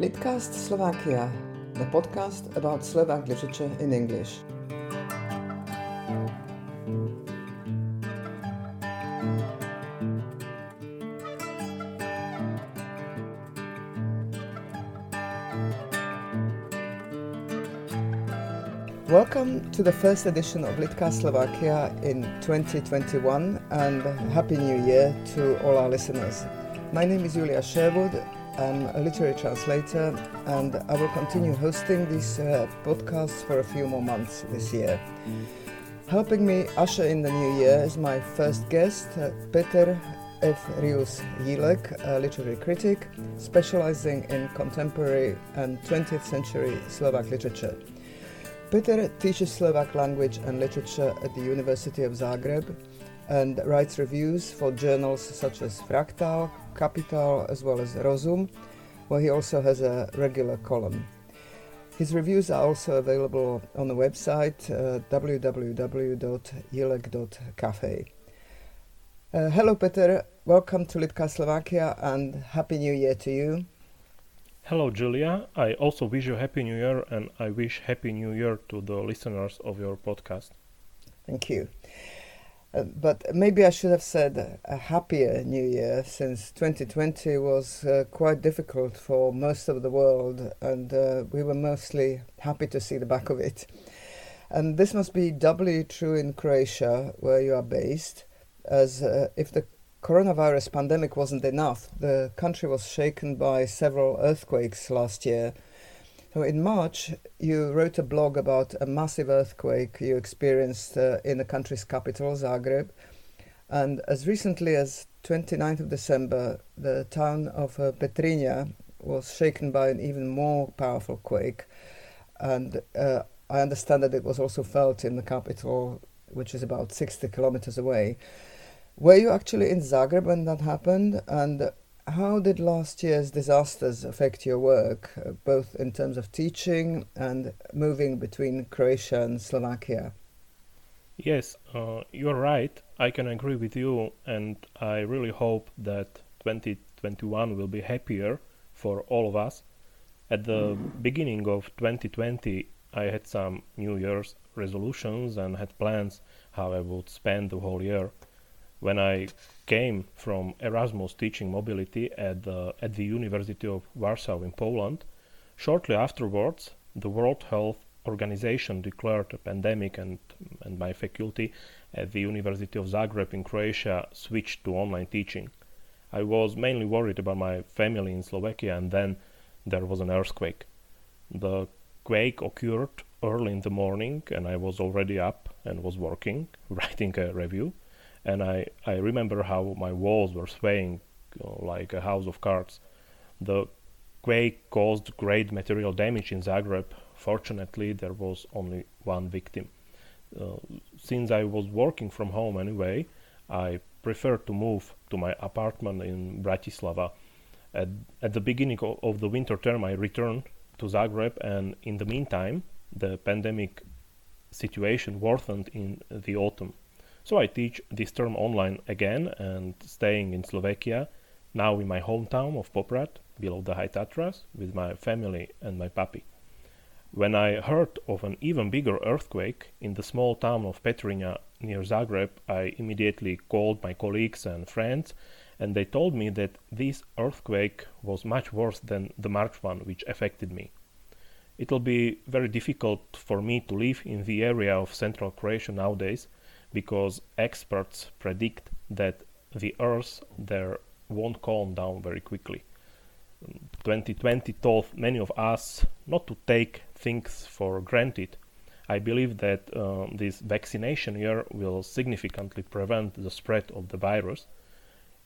Litcast Slovakia, the podcast about Slovak literature in English. Welcome to the first edition of Litcast Slovakia in 2021 and Happy New Year to all our listeners. My name is Julia Sherwood I'm a literary translator and I will continue hosting these uh, podcasts for a few more months this year. Helping me usher in the new year is my first guest, uh, Peter F. Rius Jilek, a literary critic specializing in contemporary and 20th century Slovak literature. Peter teaches Slovak language and literature at the University of Zagreb and writes reviews for journals such as Fractal, Capital, as well as Rozum, where he also has a regular column. His reviews are also available on the website uh. Uh, hello, Peter. Welcome to Litcast Slovakia and Happy New Year to you. Hello, Julia. I also wish you Happy New Year and I wish Happy New Year to the listeners of your podcast. Thank you. Uh, but maybe I should have said a happier New Year since 2020 was uh, quite difficult for most of the world, and uh, we were mostly happy to see the back of it. And this must be doubly true in Croatia, where you are based, as uh, if the coronavirus pandemic wasn't enough, the country was shaken by several earthquakes last year so in March, you wrote a blog about a massive earthquake you experienced uh, in the country's capital, Zagreb. And as recently as 29th of December, the town of uh, Petrinja was shaken by an even more powerful quake. And uh, I understand that it was also felt in the capital, which is about 60 kilometers away. Were you actually in Zagreb when that happened? And how did last year's disasters affect your work, uh, both in terms of teaching and moving between Croatia and Slovakia? Yes, uh, you're right. I can agree with you, and I really hope that 2021 will be happier for all of us. At the beginning of 2020, I had some New Year's resolutions and had plans how I would spend the whole year when I came from Erasmus teaching mobility at the, at the University of Warsaw in Poland, shortly afterwards, the World Health Organization declared a pandemic, and, and my faculty at the University of Zagreb in Croatia switched to online teaching. I was mainly worried about my family in Slovakia, and then there was an earthquake. The quake occurred early in the morning, and I was already up and was working, writing a review and I, I remember how my walls were swaying like a house of cards. The quake caused great material damage in Zagreb. Fortunately, there was only one victim. Uh, since I was working from home anyway, I preferred to move to my apartment in Bratislava. At, at the beginning of, of the winter term, I returned to Zagreb, and in the meantime, the pandemic situation worsened in the autumn. So I teach this term online again and staying in Slovakia, now in my hometown of Poprad, below the High Tatras, with my family and my puppy. When I heard of an even bigger earthquake in the small town of Petrinja near Zagreb, I immediately called my colleagues and friends, and they told me that this earthquake was much worse than the March one, which affected me. It will be very difficult for me to live in the area of central Croatia nowadays, because experts predict that the Earth there won't calm down very quickly. 2020 taught many of us not to take things for granted. I believe that uh, this vaccination year will significantly prevent the spread of the virus.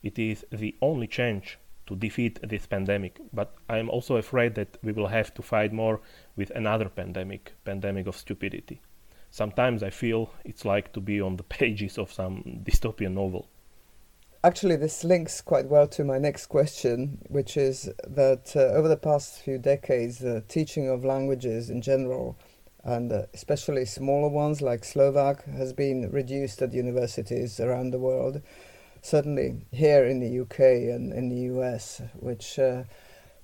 It is the only change to defeat this pandemic, but I am also afraid that we will have to fight more with another pandemic, pandemic of stupidity sometimes I feel it's like to be on the pages of some dystopian novel. Actually, this links quite well to my next question, which is that uh, over the past few decades, the teaching of languages in general, and uh, especially smaller ones like Slovak, has been reduced at universities around the world. Certainly here in the UK and in the US, which uh,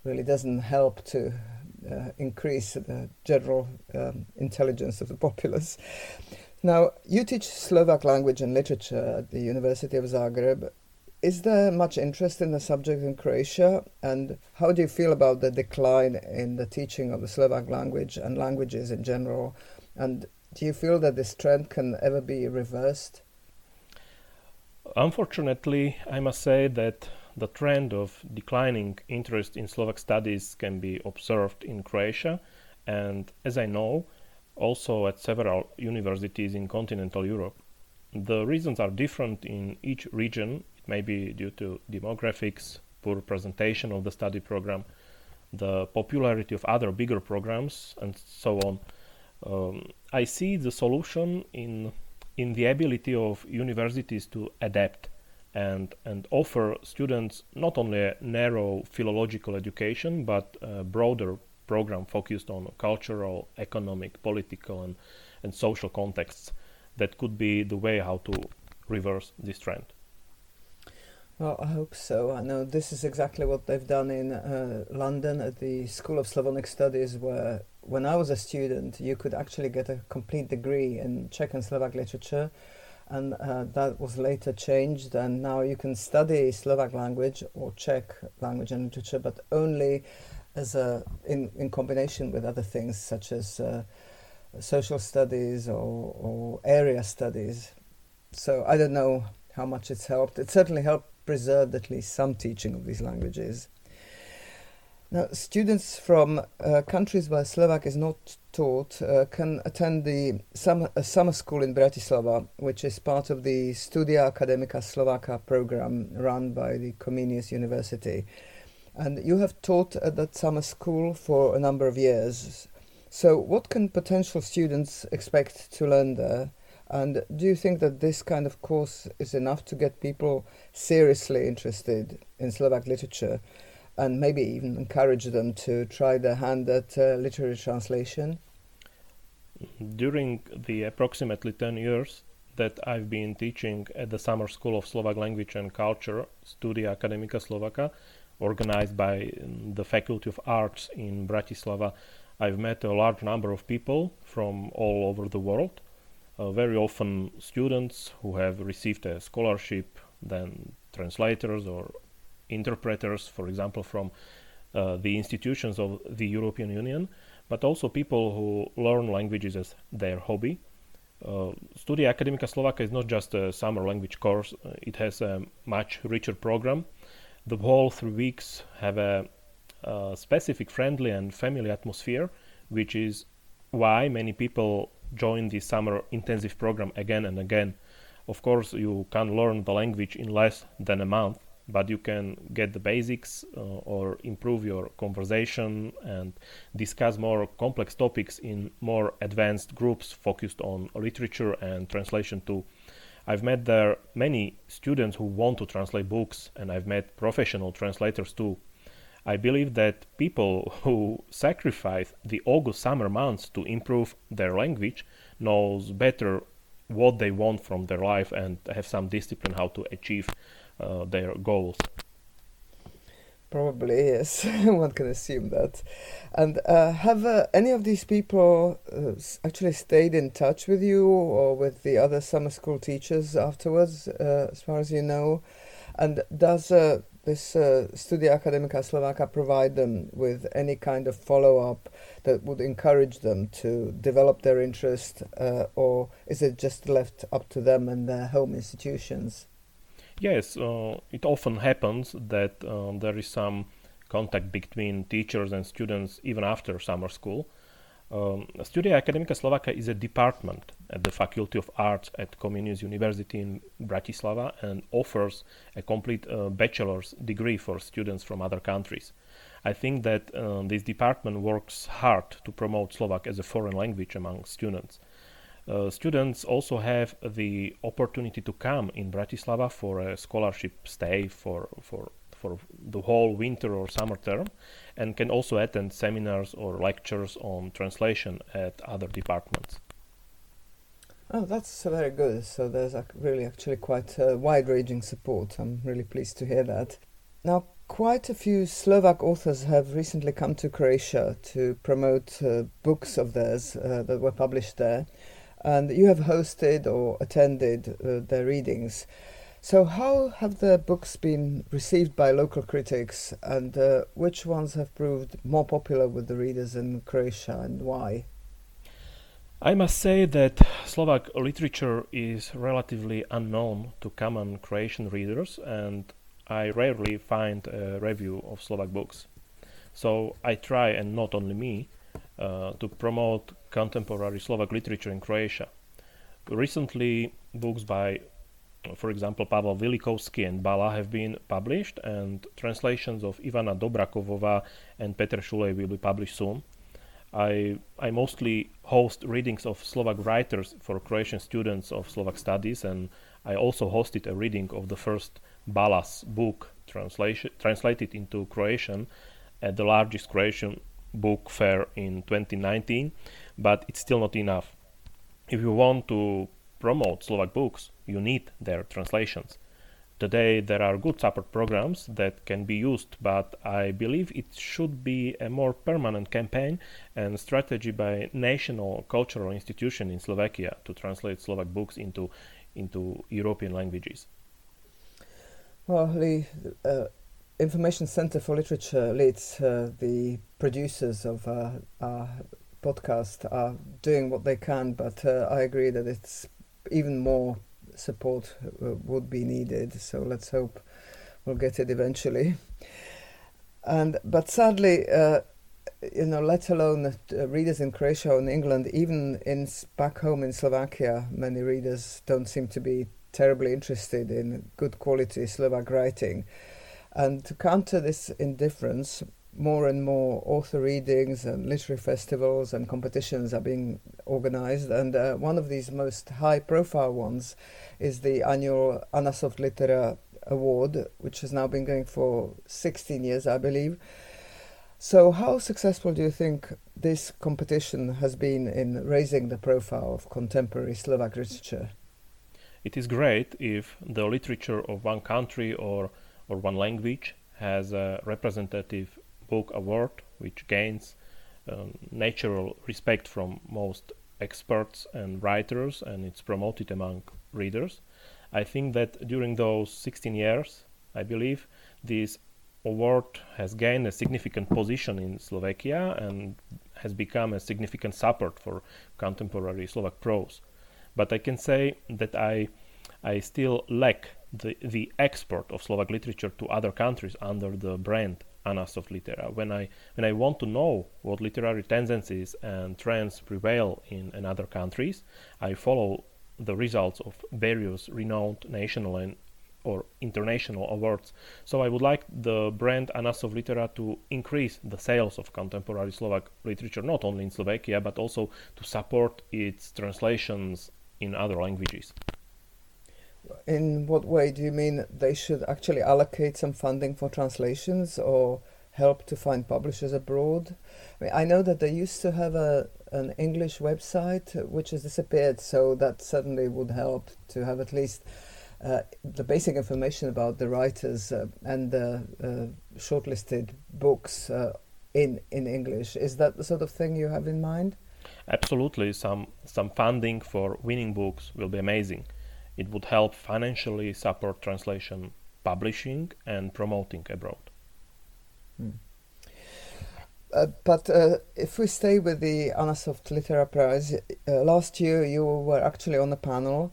really doesn't help to uh, increase the general um, intelligence of the populace. Now, you teach Slovak language and literature at the University of Zagreb. Is there much interest in the subject in Croatia? And how do you feel about the decline in the teaching of the Slovak language and languages in general? And do you feel that this trend can ever be reversed? Unfortunately, I must say that the trend of declining interest in Slovak studies can be observed in Croatia, and as I know, also at several universities in continental Europe. The reasons are different in each region. It may be due to demographics, poor presentation of the study program, the popularity of other bigger programs, and so on. Um, I see the solution in in the ability of universities to adapt and and offer students not only a narrow philological education but a broader program focused on cultural, economic, political, and, and social contexts that could be the way how to reverse this trend. Well, I hope so. I know this is exactly what they've done in uh, London at the School of Slavonic Studies, where when I was a student, you could actually get a complete degree in Czech and Slovak literature, and uh, that was later changed, and now you can study Slovak language or Czech language and literature, but only as a in in combination with other things such as uh, social studies or, or area studies. So I don't know how much it's helped. It certainly helped preserve at least some teaching of these languages. Now, students from uh, countries where Slovak is not taught uh, can attend the summer, summer school in Bratislava, which is part of the Studia Academica Slovaka program run by the Comenius University. And you have taught at that summer school for a number of years. So, what can potential students expect to learn there? And do you think that this kind of course is enough to get people seriously interested in Slovak literature and maybe even encourage them to try their hand at uh, literary translation? During the approximately 10 years that I've been teaching at the Summer School of Slovak Language and Culture, Studia Academica Slovaka, organized by um, the Faculty of Arts in Bratislava, I've met a large number of people from all over the world, uh, very often students who have received a scholarship, then translators or interpreters, for example, from uh, the institutions of the European Union, but also people who learn languages as their hobby. Uh, Studia Academica Slovaka is not just a summer language course, uh, it has a much richer program the whole three weeks have a, a specific friendly and family atmosphere, which is why many people join the summer intensive program again and again. Of course, you can learn the language in less than a month, but you can get the basics uh, or improve your conversation and discuss more complex topics in more advanced groups focused on literature and translation too. I've met there many students who want to translate books, and I've met professional translators too. I believe that people who sacrifice the August summer months to improve their language knows better what they want from their life and have some discipline how to achieve their goals. Probably yes, one can assume that. And uh, have uh, any of these people uh, actually stayed in touch with you or with the other summer school teachers afterwards, uh, as far as you know? And does uh, this uh, Studia Academica Slovaka provide them with any kind of follow up that would encourage them to develop their interest, or is it just left up to them and their home institutions? Yes, uh, it often happens that uh, there is some contact between teachers and students even after summer school. Um, Studia Academica Slovaka is a department at the Faculty of Arts at Comenius University in Bratislava and offers a complete uh, bachelor's degree for students from other countries. I think that uh, this department works hard to promote Slovak as a foreign language among students. Uh, students also have the opportunity to come in Bratislava for a scholarship stay for, for, for the whole winter or summer term and can also attend seminars or lectures on translation at other departments. Oh, that's very good. So there's really actually quite wide ranging support. I'm really pleased to hear that. Now, quite a few Slovak authors have recently come to Croatia to promote uh, books of theirs uh, that were published there, and you have hosted or attended uh, their readings. So, how have the books been received by local critics, and uh, which ones have proved more popular with the readers in Croatia, and why? I must say that Slovak literature is relatively unknown to common Croatian readers, and I rarely find a review of Slovak books. So I try, and not only me, uh, to promote contemporary Slovak literature in Croatia. Recently, books by, for example, Pavel Vilikovsky and Balla have been published, and translations of Ivana Dobrakovova and Peter Šulej will be published soon. I, I mostly host readings of Slovak writers for Croatian students of Slovak studies, and I also hosted a reading of the first Balla's book translation, translated into Croatian at the largest Croatian book fair in 2019, but it's still not enough. If you want to promote Slovak books, you need their translations. Today there are good support programs that can be used, but I believe it should be a more permanent campaign and strategy by national cultural institution in Slovakia to translate Slovak books into into European languages. Well, the uh, Information Center for Literature leads uh, the producers of uh, podcast are doing what they can, but uh, I agree that it's even more support uh, would be needed. So let's hope we'll get it eventually. And but sadly, uh, you know, let alone uh, readers in Croatia and England, even in back home in Slovakia, many readers don't seem to be terribly interested in good quality Slovak writing. And to counter this indifference, more and more author readings and literary festivals and competitions are being organized. And uh, one of these most high profile ones is the annual Anasoft Litera Award, which has now been going for 16 years, I believe. So, how successful do you think this competition has been in raising the profile of contemporary Slovak literature? It is great if the literature of one country or, or one language has a representative book award which gains um, natural respect from most experts and writers and it's promoted among readers. I think that during those 16 years, I believe, this award has gained a significant position in Slovakia and has become a significant support for contemporary Slovak prose. But I can say that I, I still lack the, the export of Slovak literature to other countries under the brand Anasoft Litera. When I when I want to know what literary tendencies and trends prevail in, in other countries, I follow the results of various renowned national and or international awards. So I would like the brand Anasoft Litera to increase the sales of contemporary Slovak literature, not only in Slovakia, but also to support its translations in other languages. In what way do you mean they should actually allocate some funding for translations or help to find publishers abroad? I, mean, I know that they used to have a an English website which has disappeared, so that certainly would help to have at least uh, the basic information about the writers uh, and the uh, shortlisted books uh, in in English. Is that the sort of thing you have in mind? Absolutely, some some funding for winning books will be amazing. It would help financially support translation, publishing, and promoting abroad. Hmm. Uh, but uh, if we stay with the Anasoft Litera Prize, uh, last year you were actually on the panel.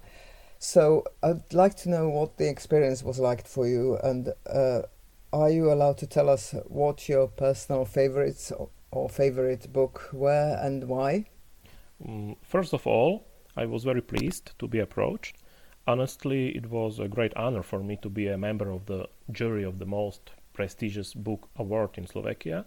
So I'd like to know what the experience was like for you, and uh, are you allowed to tell us what your personal favorites or, or favorite book were and why? Um, first of all, I was very pleased to be approached Honestly, it was a great honor for me to be a member of the jury of the most prestigious book award in Slovakia,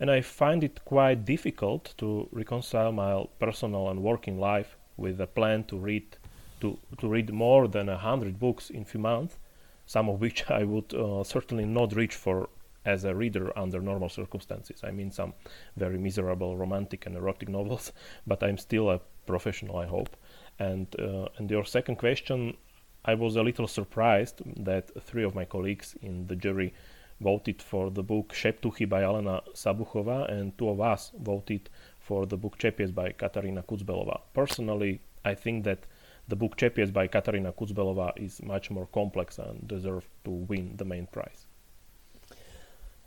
and I find it quite difficult to reconcile my personal and working life with a plan to read to, to read more than a hundred books in few months, some of which I would uh, certainly not reach for as a reader under normal circumstances. I mean, some very miserable romantic and erotic novels, but I'm still a professional, I hope. And uh, and your second question, I was a little surprised that three of my colleagues in the jury voted for the book Šeptuchy by Alena Sabuchova, and two of us voted for the book Čepiec by Katarina Kucbelova. Personally, I think that the book Čepiec by Katarina Kucbelova is much more complex and deserves to win the main prize.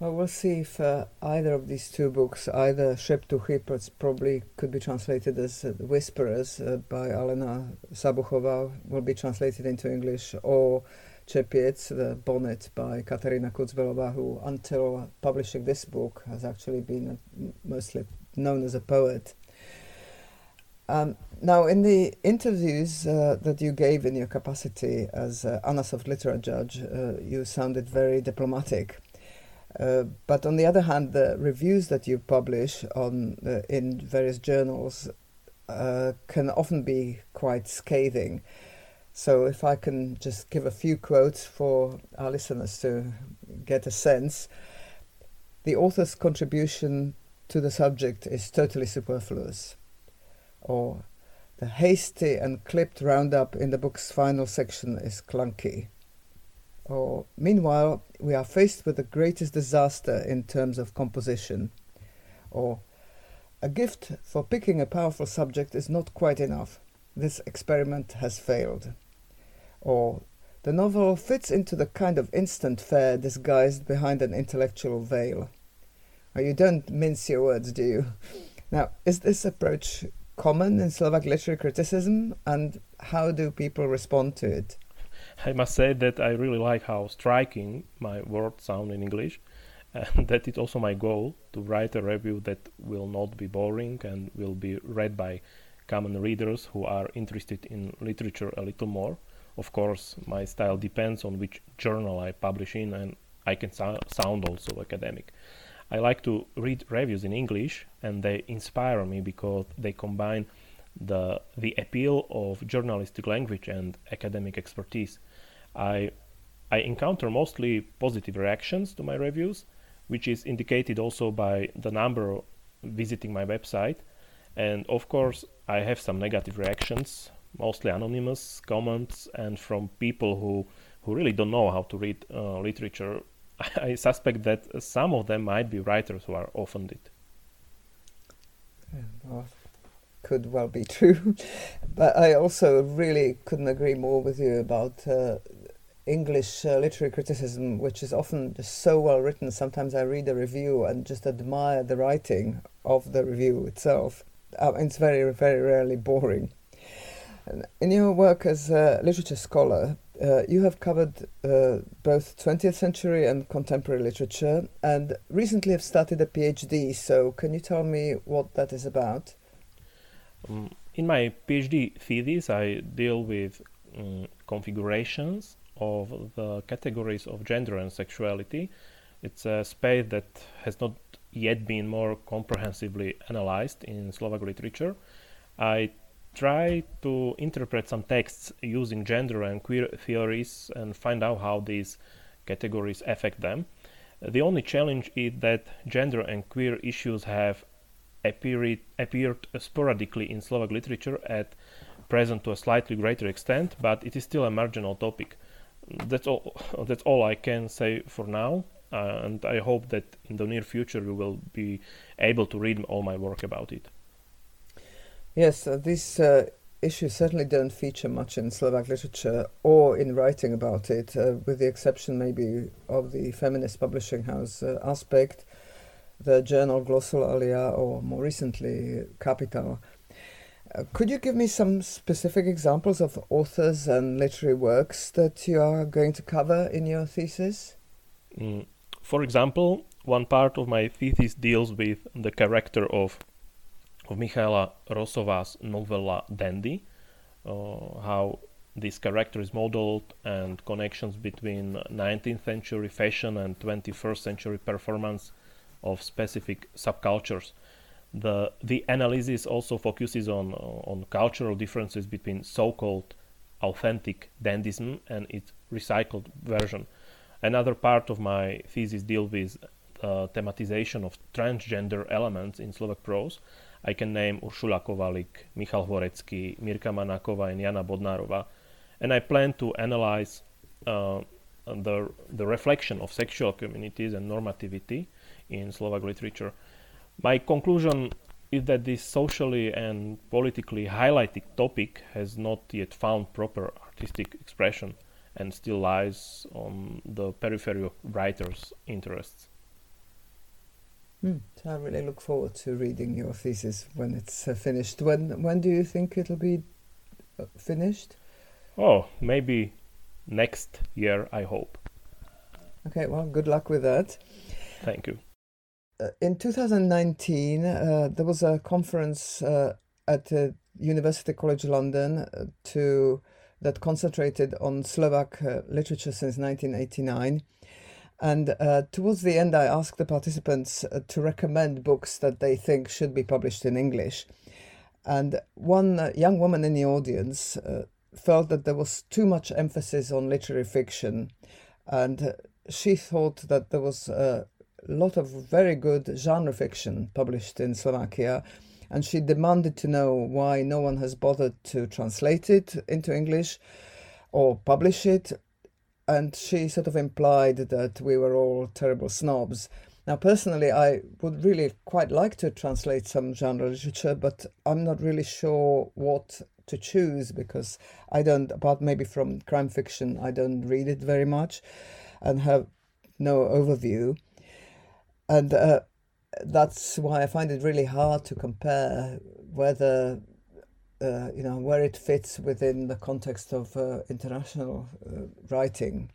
Well, we'll see if uh, either of these two books, either Šeptuchy, probably could be translated as uh, Whisperers uh, by Alena Sabuchova, will be translated into English, or Čepiec, The Bonnet by Katarina Kucbelova, who until publishing this book has actually been mostly known as a poet. Um, now, in the interviews uh, that you gave in your capacity as uh, Anasoft Litera judge, uh, you sounded very diplomatic. Uh, but on the other hand, the reviews that you publish on uh, in various journals uh, can often be quite scathing. So, if I can just give a few quotes for our listeners to get a sense, the author's contribution to the subject is totally superfluous, or the hasty and clipped roundup in the book's final section is clunky. Or, meanwhile, we are faced with the greatest disaster in terms of composition. Or, a gift for picking a powerful subject is not quite enough. This experiment has failed. Or, the novel fits into the kind of instant fare disguised behind an intellectual veil. You don't mince your words, do you? Now, is this approach common in Slovak literary criticism, and how do people respond to it? I must say that I really like how striking my words sound in English, and that it's also my goal to write a review that will not be boring and will be read by common readers who are interested in literature a little more. Of course, my style depends on which journal I publish in, and I can so- sound also academic. I like to read reviews in English, and they inspire me because they combine the the appeal of journalistic language and academic expertise. I I encounter mostly positive reactions to my reviews, which is indicated also by the number visiting my website. And of course, I have some negative reactions, mostly anonymous comments and from people who, who really don't know how to read uh, literature. I suspect that some of them might be writers who are offended. Well, could well be true. but I also really couldn't agree more with you about uh, English uh, literary criticism, which is often just so well written. Sometimes I read a review and just admire the writing of the review itself. Uh, it's very, very rarely boring. In your work as a literature scholar, uh, you have covered uh, both 20th century and contemporary literature, and recently have started a PhD. So, can you tell me what that is about? Um, in my PhD thesis, I deal with um, configurations of the categories of gender and sexuality. It's a space that has not yet been more comprehensively analyzed in Slovak literature. I try to interpret some texts using gender and queer theories and find out how these categories affect them. The only challenge is that gender and queer issues have appeared, appeared sporadically in Slovak literature at present to a slightly greater extent, but it is still a marginal topic that's all that's all I can say for now uh, and I hope that in the near future you will be able to read all my work about it. Yes, uh, these uh, issues certainly don't feature much in Slovak literature or in writing about it, uh, with the exception maybe of the feminist publishing house uh, Aspekt, the journal Glossolalia, or more recently Capital. Could you give me some specific examples of authors and literary works that you are going to cover in your thesis? Mm. For example, one part of my thesis deals with the character of of Michaela Rosova's novella Dandy, uh, how this character is modeled and connections between 19th century fashion and 21st century performance of specific subcultures the the analysis also focuses on on cultural differences between so-called authentic dandism and its recycled version. Another part of my thesis deals with the thematization of transgender elements in Slovak prose. I can name Uršula Kovalik, Michal Horecký, Mirka Manáková, and Jana Bodnárova. And I plan to analyze uh, the the reflection of sexual communities and normativity in Slovak literature. My conclusion is that this socially and politically highlighted topic has not yet found proper artistic expression and still lies on the periphery of writers' interests. Mm. So I really look forward to reading your thesis when it's uh, finished. When when do you think it'll be uh, finished? Oh, maybe next year, I hope. Okay, well, good luck with that. Thank you. Uh, in 2019, uh, there was a conference uh, at University College London uh, to that concentrated on Slovak uh, literature since 1989. And uh, towards the end, I asked the participants to recommend books that they think should be published in English. And one young woman in the audience felt that there was too much emphasis on literary fiction. And she thought that there was a lot of very good genre fiction published in Slovakia. And she demanded to know why no one has bothered to translate it into English or publish it. And she sort of implied that we were all terrible snobs. Now, personally, I would really quite like to translate some genre literature, but I'm not really sure what to choose because I don't, apart maybe from crime fiction, I don't read it very much and have no overview. And uh, that's why I find it really hard to compare whether, uh, you know, where it fits within the context of uh, international uh, writing.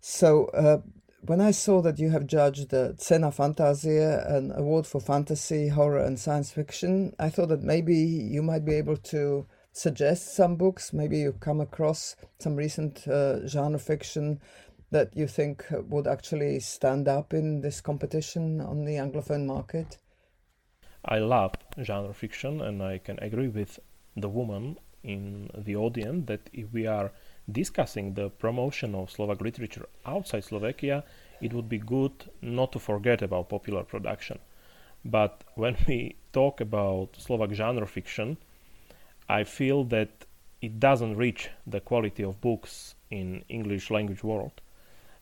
So uh, when I saw that you have judged the Cena Fantasia, an award for fantasy, horror, and science fiction, I thought that maybe you might be able to suggest some books. Maybe you come across some recent uh, genre fiction that you think uh, would actually stand up in this competition on the Anglophone market. I love genre fiction, and I can agree with the woman in the audience that if we are discussing the promotion of Slovak literature outside Slovakia, it would be good not to forget about popular production. But when we talk about Slovak genre fiction, I feel that it doesn't reach the quality of books in English language world.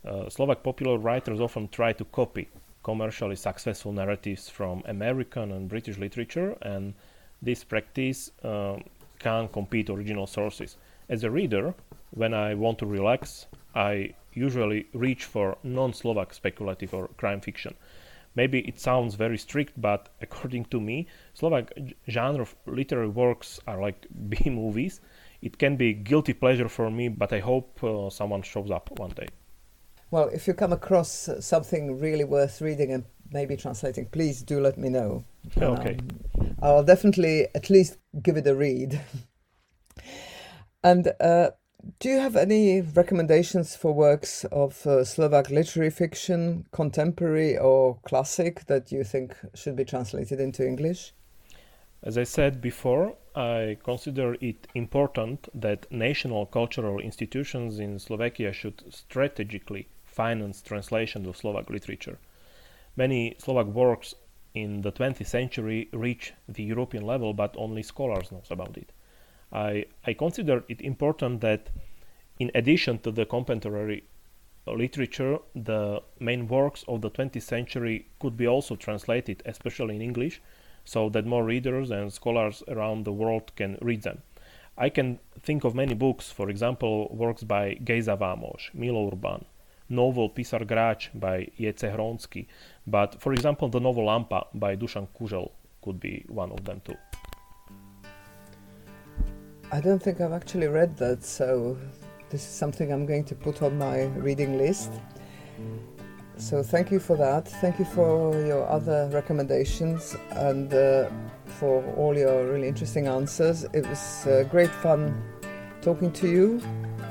Uh, Slovak popular writers often try to copy commercially successful narratives from American and British literature, and this practice uh, can compete original sources. As a reader, when I want to relax, I usually reach for non-Slovak speculative or crime fiction. Maybe it sounds very strict, but according to me, Slovak genre of literary works are like B movies. It can be guilty pleasure for me, but I hope uh, someone shows up one day. Well, if you come across something really worth reading and maybe translating, please do let me know. Okay. Um, I'll definitely at least give it a read. and uh, do you have any recommendations for works of uh, Slovak literary fiction, contemporary or classic, that you think should be translated into English? As I said before, I consider it important that national cultural institutions in Slovakia should strategically finance translation of Slovak literature. Many Slovak works in the 20th century reach the European level, but only scholars knows about it. I, I consider it important that in addition to the contemporary literature, the main works of the 20th century could be also translated, especially in English, so that more readers and scholars around the world can read them. I can think of many books, for example, works by Gejza Vámos, Milo Urban, novel Pisar Gráč by Jece Hronsky, but for example, the novel Lampa by Dusan Kužel could be one of them too. I don't think I've actually read that, so this is something I'm going to put on my reading list. So thank you for that. Thank you for your other recommendations and uh, for all your really interesting answers. It was uh, great fun talking to you.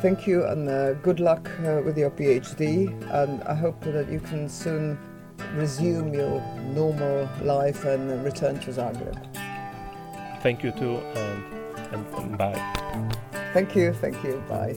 Thank you and uh, good luck uh, with your PhD. And I hope that you can soon resume your normal life and return to Zagreb. Thank you too, and, and bye. Thank you, thank you, bye.